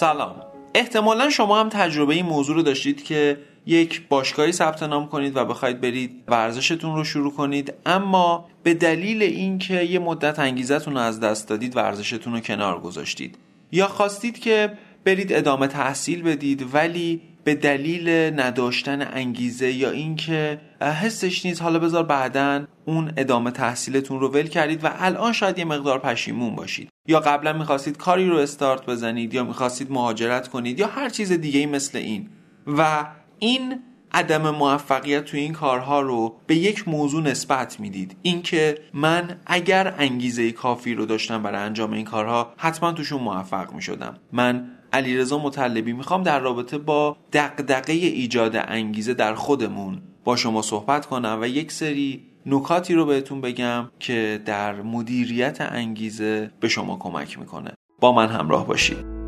سلام. احتمالا شما هم تجربه این موضوع رو داشتید که یک باشگاهی ثبت نام کنید و بخواید برید ورزشتون رو شروع کنید اما به دلیل اینکه یه مدت انگیزتون رو از دست دادید ورزشتون رو کنار گذاشتید. یا خواستید که برید ادامه تحصیل بدید ولی به دلیل نداشتن انگیزه یا اینکه حسش نیست حالا بذار بعدا اون ادامه تحصیلتون رو ول کردید و الان شاید یه مقدار پشیمون باشید. یا قبلا می‌خواستید کاری رو استارت بزنید یا می‌خواستید مهاجرت کنید یا هر چیز دیگه مثل این. و این عدم موفقیت تو این کارها رو به یک موضوع نسبت می‌دید. اینکه من اگر انگیزه کافی رو داشتم برای انجام این کارها حتما توشون موفق می‌شدم. من علیرضا مطلبی می‌خوام در رابطه با دقدقه ایجاد انگیزه در خودمون با شما صحبت کنم و یک سری نکاتی رو بهتون بگم که در مدیریت انگیزه به شما کمک می‌کنه. با من همراه باشید.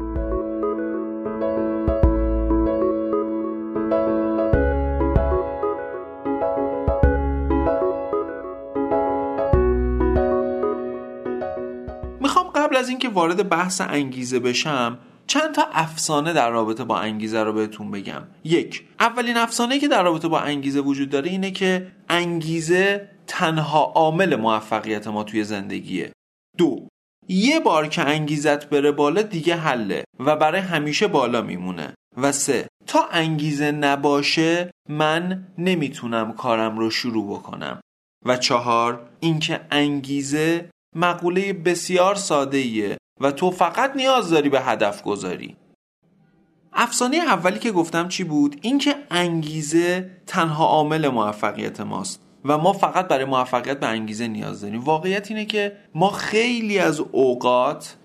قبل از اینکه وارد بحث انگیزه بشم چند تا افسانه در رابطه با انگیزه رو بهتون بگم. یک اولین افسانه که در رابطه با انگیزه وجود داره اینه که انگیزه تنها عامل موفقیت ما توی زندگیه. دو یه بار که انگیزت بره بالا دیگه حله و برای همیشه بالا میمونه. و سه تا انگیزه نباشه من نمی‌تونم کارم رو شروع بکنم. و چهار اینکه انگیزه مقوله بسیار ساده ایه و تو فقط نیاز داری به هدف گذاری. افسانه اولی که گفتم چی بود؟ اینکه انگیزه تنها عامل موفقیت ماست و ما فقط برای موفقیت به انگیزه نیاز داریم. واقعیت اینه که ما خیلی از اوقات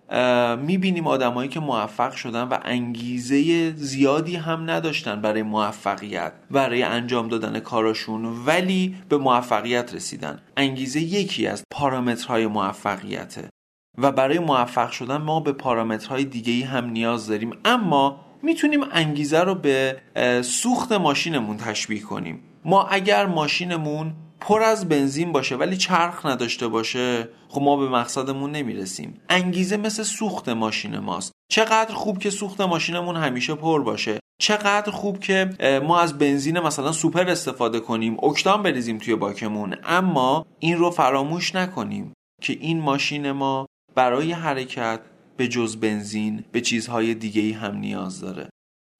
می‌بینیم آدمایی که موفق شدن و انگیزه زیادی هم نداشتن برای موفقیت برای انجام دادن کاراشون ولی به موفقیت رسیدن. انگیزه یکی از پارامترهای موفقیته. و برای موفق شدن ما به پارامترهای دیگه هم نیاز داریم. اما می‌تونیم انگیزه رو به سوخت ماشینمون تشبیه کنیم. ما اگر ماشینمون پر از بنزین باشه ولی چرخ نداشته باشه خب ما به مقصدمون نمی‌رسیم. انگیزه مثل سوخت ماشین ماست. چقدر خوب که سوخت ماشینمون همیشه پر باشه. چقدر خوب که ما از بنزین مثلا سوپر استفاده کنیم اکتان بریزیم توی باکمون. اما این رو فراموش نکنیم که این ماشین ما برای حرکت به جز بنزین به چیزهای دیگه هم نیاز داره.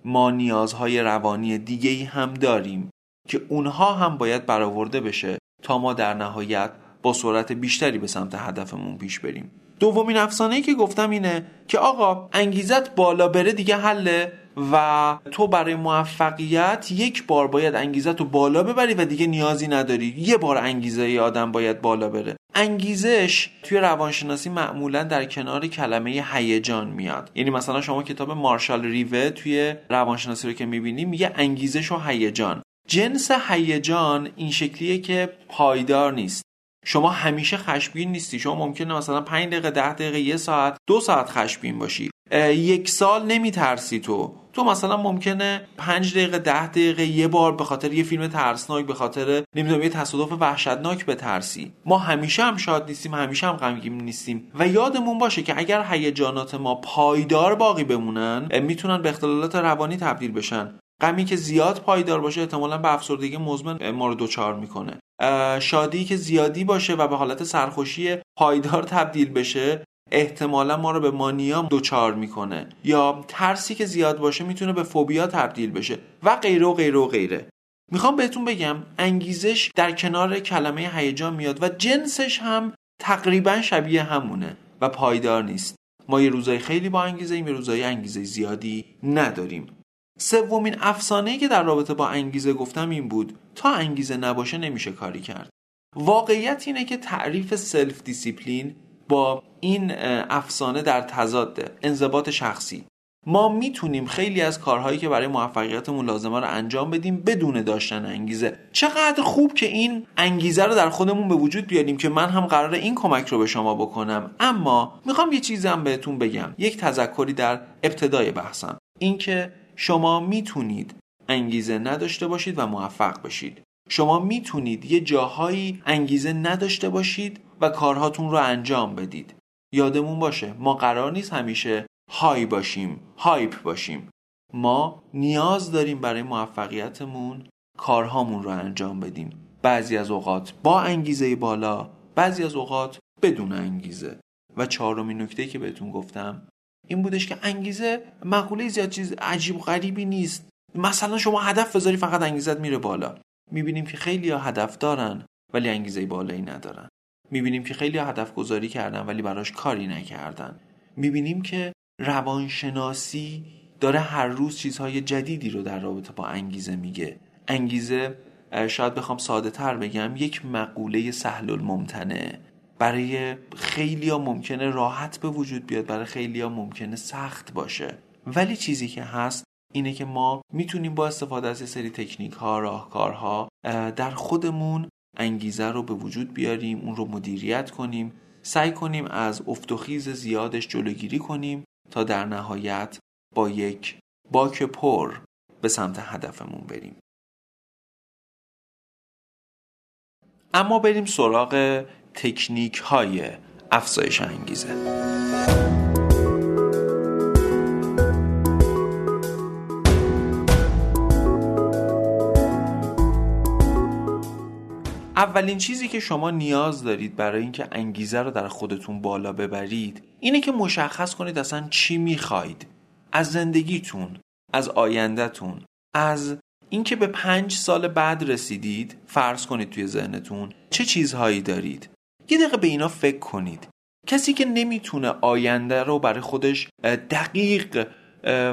ما نیازهای روانی دیگه هم داریم که اونها هم باید برآورده بشه تا ما در نهایت با سرعت بیشتری به سمت هدفمون پیش بریم. دومین افسانه ای که گفتم اینه که آقا انگیزت بالا بره دیگه حله و تو برای موفقیت یک بار باید انگیزت رو بالا ببری و دیگه نیازی نداری. یه بار انگیزه ای آدم باید بالا بره. انگیزش توی روانشناسی معمولا در کنار کلمه هیجان میاد. یعنی مثلا شما کتاب مارشال ریوه توی روانشناسی رو که می‌بینی میگه انگیزش و هیجان. جنس هیجان این شکلیه که پایدار نیست. شما همیشه خشمگین نیستی. شما ممکنه مثلا 5 دقیقه 10 دقیقه یه ساعت دو ساعت خشمگین باشی. یک سال نمیترسی تو. تو مثلا ممکنه 5 دقیقه 10 دقیقه یه بار به خاطر یه فیلم ترسناک به خاطر نمی‌دونم یه تصادف وحشتناک بترسی. ما همیشه هم شاد نیستیم همیشه هم غمگین نیستیم. و یادمون باشه که اگر هیجانات ما پایدار باقی بمونن می‌تونن به اختلالات روانی تبدیل بشن. غمی که زیاد پایدار باشه احتمالا به افسردگی مزمن ما رو دوچار می‌کنه. شادی که زیادی باشه و به حالت سرخوشی پایدار تبدیل بشه احتمالا ما رو به مانیا دوچار می‌کنه. یا ترسی که زیاد باشه می‌تونه به فوبیا تبدیل بشه. و غیره و غیره و غیره. می‌خوام بهتون بگم انگیزش در کنار کلمه هیجان میاد و جنسش هم تقریبا شبیه همونه و پایدار نیست. ما یه روزای خیلی با انگیزه یه روزای انگیزه زیادی نداریم. سومین افسانه که در رابطه با انگیزه گفتم این بود تا انگیزه نباشه نمیشه کاری کرد. واقعیت اینه که تعریف self-discipline با این افسانه در تضاده انضباط شخصی. ما می‌تونیم خیلی از کارهایی که برای موفقیتمون لازمه رو انجام بدیم بدون داشتن انگیزه. چقدر خوب که این انگیزه رو در خودمون به وجود بیاریم که من هم قرار این کمک رو به شما بکنم. اما می‌خوام یه چیزی هم بهتون بگم. یک تذکری در ابتدای بحثم. اینکه شما می‌تونید انگیزه نداشته باشید و موفق بشید. شما می‌تونید یه جاهایی انگیزه نداشته باشید و کارهاتون رو انجام بدید. یادمون باشه ما قرار نیست همیشه های باشیم هایپ باشیم. ما نیاز داریم برای موفقیتمون کارهامون رو انجام بدیم. بعضی از اوقات با انگیزه بالا بعضی از اوقات بدون انگیزه. و چهارمین نکته که بهتون گفتم این بودش که انگیزه مقوله زیاد چیز عجیب غریبی نیست. مثلا شما هدف بذاری فقط انگیزت میره بالا. می‌بینیم که خیلی ها هدف دارن ولی انگیزه بالایی ندارن. می‌بینیم که خیلی هدف گذاری کردن ولی براش کاری نکردن. می‌بینیم که روانشناسی داره هر روز چیزهای جدیدی رو در رابطه با انگیزه میگه. انگیزه شاید بخوام ساده تر بگم یک مقوله سهل الممتنه برای خیلی ها ممکنه راحت به وجود بیاد برای خیلی ها ممکنه سخت باشه. ولی چیزی که هست اینه که ما می‌تونیم با استفاده از سری تکنیک ها راهکارها در خودمون انگیزه رو به وجود بیاریم اون رو مدیریت کنیم سعی کنیم از افتخیز زیادش جلوگیری کنیم تا در نهایت با یک باک پر به سمت هدفمون بریم. اما بریم سراغ تکنیک های افزایش انگیزه. اولین چیزی که شما نیاز دارید برای اینکه انگیزه رو در خودتون بالا ببرید اینه که مشخص کنید اصلا چی می‌خواید. از زندگیتون از آیندهتون از اینکه به پنج سال بعد رسیدید فرض کنید توی ذهنتون چه چیزهایی دارید. یه دقیقه به اینا فکر کنید. کسی که نمی‌تونه آینده رو برای خودش دقیق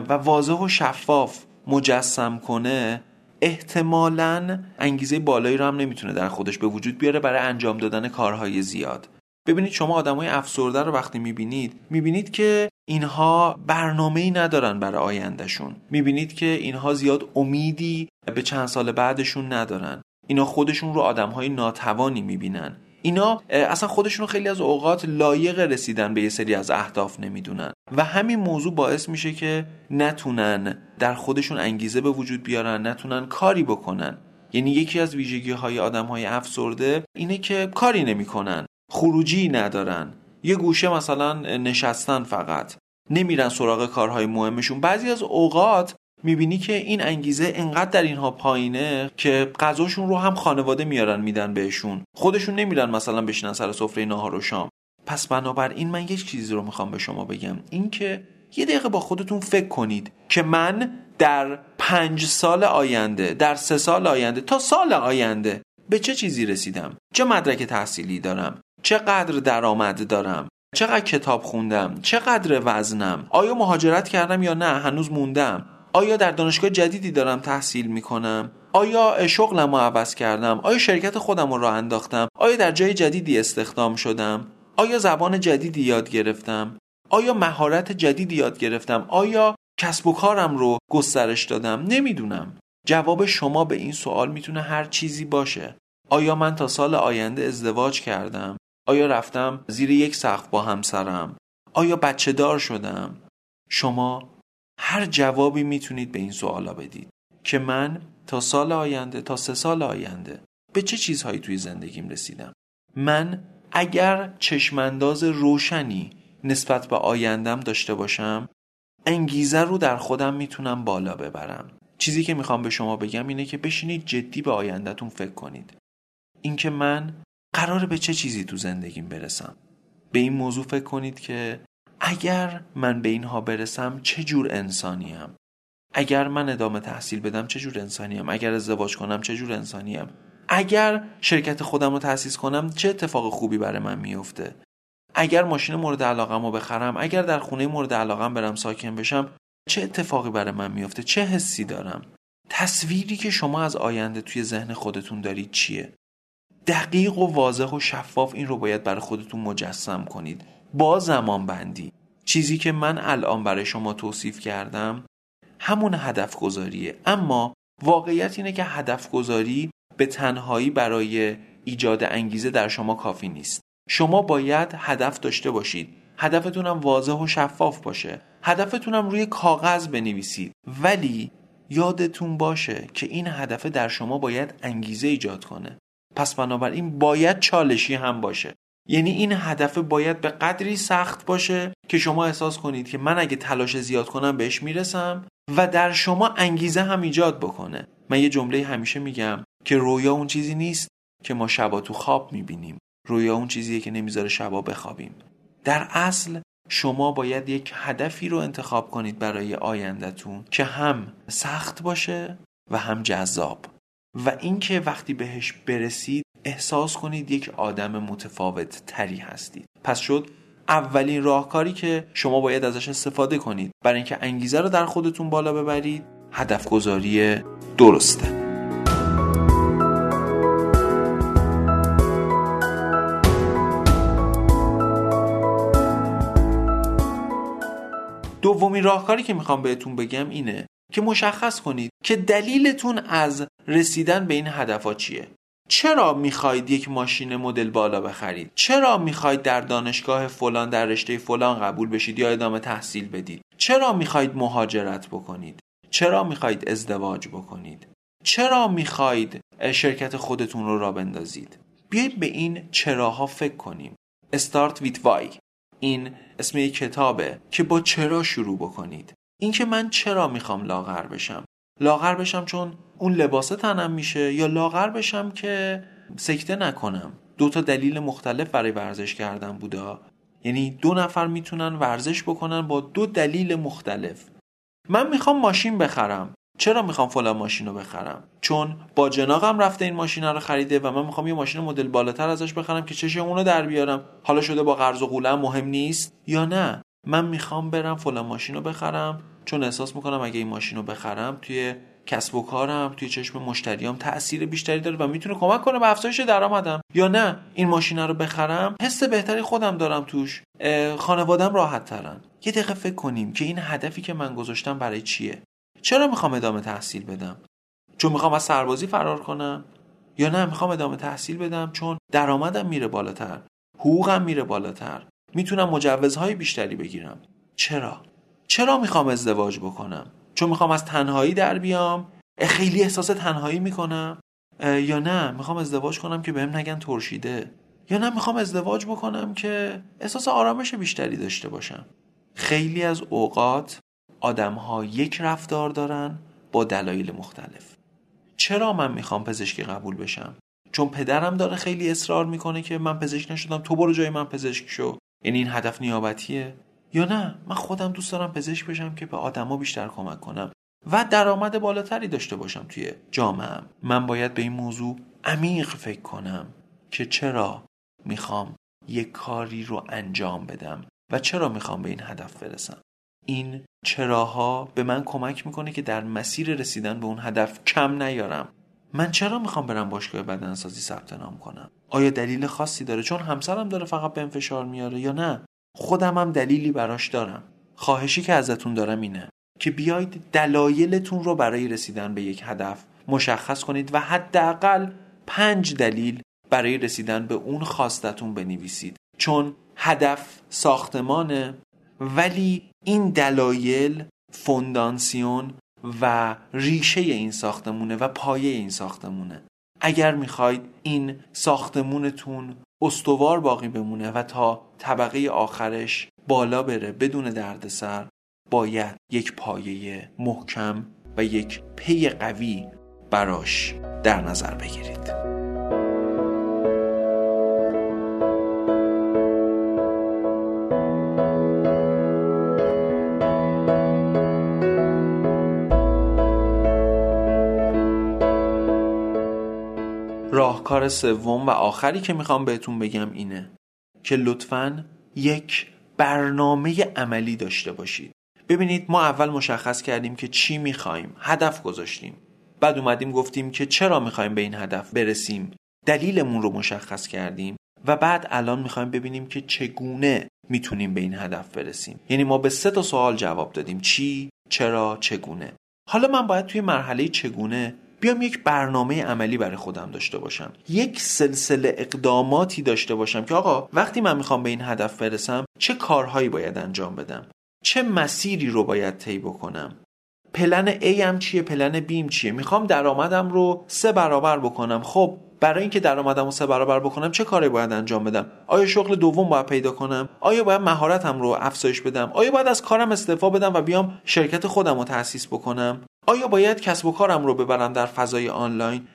و واضح و شفاف مجسم کنه احتمالا انگیزه بالایی رو هم نمی‌تونه در خودش به وجود بیاره برای انجام دادن کارهای زیاد. ببینید شما آدمای افسرده رو وقتی می‌بینید می‌بینید که اینها برنامه ای ندارن برای آیندهشون. می‌بینید که اینها زیاد امیدی به چند سال بعدشون ندارن. اینا خودشون رو آدمهای ناتوانی می‌بینن. اینا اصلا خودشون خیلی از اوقات لایق رسیدن به یه سری از اهداف نمی‌دونن. و همین موضوع باعث میشه که نتونن در خودشون انگیزه به وجود بیارن نتونن کاری بکنن. یعنی یکی از ویژگی های آدم های افسرده اینه که کاری نمی‌کنن خروجی ندارن. یه گوشه مثلا نشستن فقط نمیرن سراغ کارهای مهمشون. بعضی از اوقات می‌بینی که این انگیزه انقدر در اینها پایینه که غذاشون رو هم خانواده میارن میدن بهشون. خودشون نمیرن مثلا بشینن سر سفره ناهار و شام. پس بنابراین من یک چیزی رو می‌خوام به شما بگم. اینکه یه دقیقه با خودتون فکر کنید که من در پنج سال آینده در سه سال آینده تا سال آینده به چه چیزی رسیدم؟ چه مدرک تحصیلی دارم؟ چقدر درآمد دارم؟ چقدر کتاب خوندم؟ چقدر وزنم؟ آیا مهاجرت کردم یا نه؟ هنوز موندم. آیا در دانشگاه جدیدی دارم تحصیل می‌کنم؟ آیا شغلم رو عوض کردم؟ آیا شرکت خودم رو راه انداختم؟ آیا در جای جدیدی استخدام شدم؟ آیا زبان جدیدی یاد گرفتم؟ آیا مهارت جدیدی یاد گرفتم؟ آیا کسب و کارم رو گسترش دادم؟ نمی‌دونم. جواب شما به این سوال می‌تونه هر چیزی باشه. آیا من تا سال آینده ازدواج کردم؟ آیا رفتم زیر یک سقف با همسرم؟ آیا بچه دار شدم؟ شما هر جوابی می‌تونید به این سوالا بدید که من تا سال آینده تا سه سال آینده به چه چیزهایی توی زندگیم رسیدم. من اگر چشمانداز روشنی نسبت به آیندم داشته باشم انگیزه رو در خودم می‌تونم بالا ببرم. چیزی که می‌خوام به شما بگم اینه که بشینید جدی به آیندهتون فکر کنید. اینکه من قراره به چه چیزی تو زندگیم برسم. به این موضوع فکر کنید که اگر من به اینها برسم چه جور انسانیم؟ اگر من ادامه تحصیل بدم چه جور انسانیم؟ اگر ازدواج کنم چه جور انسانیم؟ اگر شرکت خودم رو تأسیس کنم چه اتفاق خوبی برای من میفته اگر ماشین مورد علاقم رو بخرم اگر در خونه مورد علاقم برم ساکن بشم چه اتفاقی برای من میفته چه حسی دارم؟ تصویری که شما از آینده توی ذهن خودتون دارید چیه؟ دقیق و واضح و شفاف این رو باید برای خودتون مجسم کنید. با زمان بندی چیزی که من الان برای شما توصیف کردم همون هدف گذاریه اما واقعیت اینه که هدف گذاری به تنهایی برای ایجاد انگیزه در شما کافی نیست. شما باید هدف داشته باشید. هدفتونم واضح و شفاف باشه. هدفتونم روی کاغذ بنویسید. ولی یادتون باشه که این هدف در شما باید انگیزه ایجاد کنه. پس بنابراین باید چالشی هم باشه. یعنی این هدف باید به قدری سخت باشه که شما احساس کنید که من اگه تلاش زیاد کنم بهش می‌رسم و در شما انگیزه هم ایجاد بکنه. من یه جمله همیشه میگم که رویا اون چیزی نیست که ما شبا تو خواب می‌بینیم. رویا اون چیزیه که نمی‌ذاره شبا بخوابیم. در اصل شما باید یک هدفی رو انتخاب کنید برای آیندهتون که هم سخت باشه و هم جذاب. و اینکه وقتی بهش برسید احساس کنید یک آدم متفاوت تری هستید. پس شد اولین راهکاری که شما باید ازش استفاده کنید. برای اینکه انگیزه رو در خودتون بالا ببرید هدف گذاری درسته. دومین راهکاری که می‌خوام بهتون بگم اینه که مشخص کنید که دلیلتون از رسیدن به این هدفها چیه. چرا می‌خواید یک ماشین مدل بالا بخرید؟ چرا می‌خواید در دانشگاه فلان در رشته فلان قبول بشید یا ادامه تحصیل بدید؟ چرا می‌خواید مهاجرت بکنید؟ چرا می‌خواید ازدواج بکنید؟ چرا می‌خواید شرکت خودتون رو را بندازید؟ بیایید به این چراها فکر کنیم. Start with why این اسم یک کتابه که با چرا شروع بکنید. اینکه من چرا می‌خوام لاغر بشم؟ لاغر بشم چون اون لباسه تنم میشه یا لاغر بشم که سکته نکنم؟ دو تا دلیل مختلف برای ورزش کردن بوده یعنی دو نفر می‌تونن ورزش بکنن با دو دلیل مختلف. من می‌خوام ماشین بخرم. چرا می‌خوام فلان ماشین رو بخرم؟ چون با جناقم رفته این ماشین رو خریده و من می‌خوام یه ماشین مدل بالاتر ازش بخرم که چشم اونو در بیارم. حالا شده با قرض و قولم مهم نیست یا نه؟ من می‌خوام برم فلان ماشین رو بخرم چون احساس می‌کنم اگه این ماشین رو بخرم توی کسب و کارم توی چشم مشتریام تاثیر بیشتری داره و می‌تونه کمک کنه به افزایش درآمدم. یا نه این ماشین رو بخرم حس بهتری خودم دارم توش. خانوادم راحت ترن یه دقیقه فکر کنیم که این هدفی که من گذاشتم برای چیه؟ چرا می‌خوام ادامه تحصیل بدم؟ چون می‌خوام از سربازی فرار کنم؟ یا نه می‌خوام ادامه تحصیل بدم چون درآمدم میره بالاتر حقوقم میره بالاتر. می‌تونم مجوزهای بیشتری بگیرم. چرا؟ چرا می‌خوام ازدواج بکنم؟ چون می‌خوام از تنهایی در بیام؟ خیلی احساس تنهایی می‌کنم. یا نه می‌خوام ازدواج کنم که بهم نگن ترشیده. یا نه می‌خوام ازدواج بکنم که احساس آرامش بیشتری داشته باشم. خیلی از اوقات آدم ها یک رفتار دارن با دلایل مختلف. چرا من می‌خوام پزشکی قبول بشم؟ چون پدرم داره خیلی اصرار می‌کنه که من پزشک نشدم تو برو جای من پزشک شو. یعنی این هدف نیابتیه؟ یا نه؟ من خودم دوست دارم پزشک بشم که به آدما بیشتر کمک کنم و درآمد بالاتری داشته باشم توی جامعه من باید به این موضوع عمیق فکر کنم که چرا می‌خوام یک کاری رو انجام بدم و چرا می‌خوام به این هدف برسم. این چراها به من کمک می‌کنه که در مسیر رسیدن به اون هدف کم نیارم. من چرا می‌خوام برم باشگاه بدنسازی ثبت نام کنم؟ آیا دلیل خاصی داره؟ چون همسرم داره فقط به فشار میاره یا نه؟ خودم هم دلیلی براش دارم. خواهشی که ازتون دارم اینه که بیاید دلایلتون رو برای رسیدن به یک هدف مشخص کنید و حداقل پنج دلیل برای رسیدن به اون خواستتون بنویسید. چون هدف ساختمانه ولی این دلایل فوندانسیون و ریشه این ساختمونه و پایه این ساختمونه. اگر می‌خواید این ساختمونتون استوار باقی بمونه و تا طبقه آخرش بالا بره بدون دردسر باید یک پایه محکم و یک پی قوی براش در نظر بگیرید. راهکار سوم و آخری که می‌خوام بهتون بگم اینه که لطفا یک برنامه عملی داشته باشید. ببینید ما اول مشخص کردیم که چی می‌خوایم هدف گذاشتیم. بعد اومدیم گفتیم که چرا می‌خوایم به این هدف برسیم. دلیلمون رو مشخص کردیم و بعد الان می‌خوایم ببینیم که چگونه می‌تونیم به این هدف برسیم. یعنی ما به سه تا سوال جواب دادیم. چی چرا چگونه. حالا من باید توی مرحله چگونه بیام یک برنامه عملی برای خودم داشته باشم. یک سلسله اقداماتی داشته باشم که آقا وقتی من می‌خوام به این هدف برسم چه کارهایی باید انجام بدم؟ چه مسیری رو باید طی بکنم؟ پلن A هم چیه؟ پلن B چیه؟ می‌خوام درآمدم رو سه برابر بکنم. خب برای اینکه درآمدم رو سه برابر بکنم چه کاری باید انجام بدم؟ آیا شغل دوم باید پیدا کنم؟ آیا باید مهارتم رو افزایش بدم؟ آیا باید از کارم استعفا بدم و بیام شرکت خودم رو تأسیس بکنم؟ آیا باید کسب و کارم رو ببرم در فضای آنلاین؟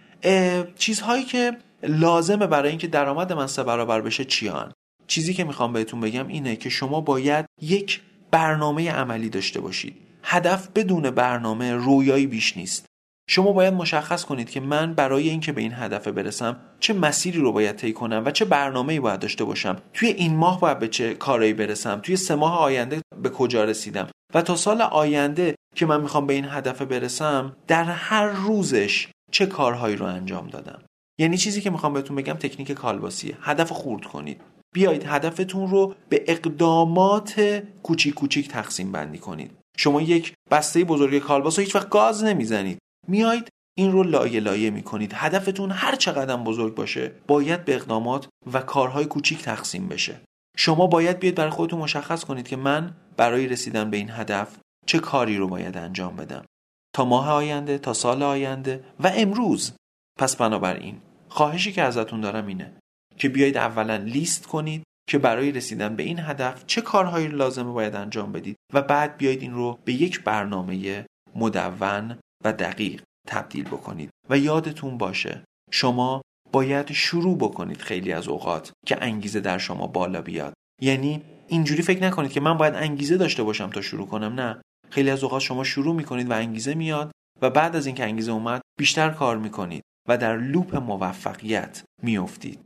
چیزهایی که لازمه برای اینکه درآمد من سه برابر بشه چیان؟ چیزی که می‌خوام بهتون بگم اینه که شما باید یک برنامه عملی داشته باشید. هدف بدون برنامه رویایی بیش نیست. شما باید مشخص کنید که من برای اینکه به این هدف برسم چه مسیری رو باید طی کنم و چه برنامه‌ای باید داشته باشم. توی این ماه باید به چه کارایی برسم؟ توی سه ماه آینده به کجا رسیدم؟ و تا سال آینده که من می‌خوام به این هدف برسم در هر روزش چه کارهایی رو انجام دادم؟ یعنی چیزی که می‌خوام بهتون بگم تکنیک کالباسیه. هدف خورد کنید. بیایید هدفتون رو به اقدامات کوچیک کوچیک تقسیم بندی کنید. شما یک بسته بزرگ کالباس رو هیچ وقت گاز نمی‌زنید. میایید این رو لایه لایه می‌کنید. هدفتون هر چقدر بزرگ باشه باید به اقدامات و کارهای کوچیک تقسیم بشه. شما باید بیاید برای خودتون مشخص کنید که من برای رسیدن به این هدف چه کاری رو باید انجام بدم. تا ماه آینده تا سال آینده و امروز. پس بنابراین خواهشی که ازتون دارم اینه که بیایید اولا لیست کنید که برای رسیدن به این هدف چه کارهایی لازمه باید انجام بدید و بعد بیایید این رو به یک برنامه مدون و دقیق تبدیل بکنید و یادتون باشه شما باید شروع بکنید خیلی از اوقات که انگیزه در شما بالا بیاد. یعنی اینجوری فکر نکنید که من باید انگیزه داشته باشم تا شروع کنم. نه. خیلی از اوقات شما شروع می‌کنید و انگیزه میاد و بعد از اینکه انگیزه اومد بیشتر کار می‌کنید و در لوپ موفقیت میافتید.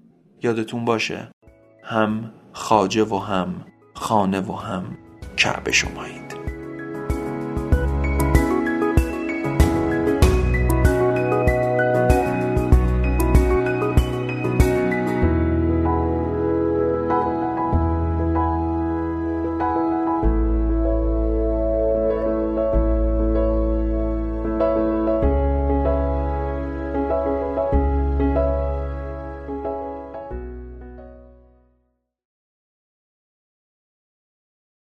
یادتون باشه هم خاجه و هم خانه و هم کعبه شمایید.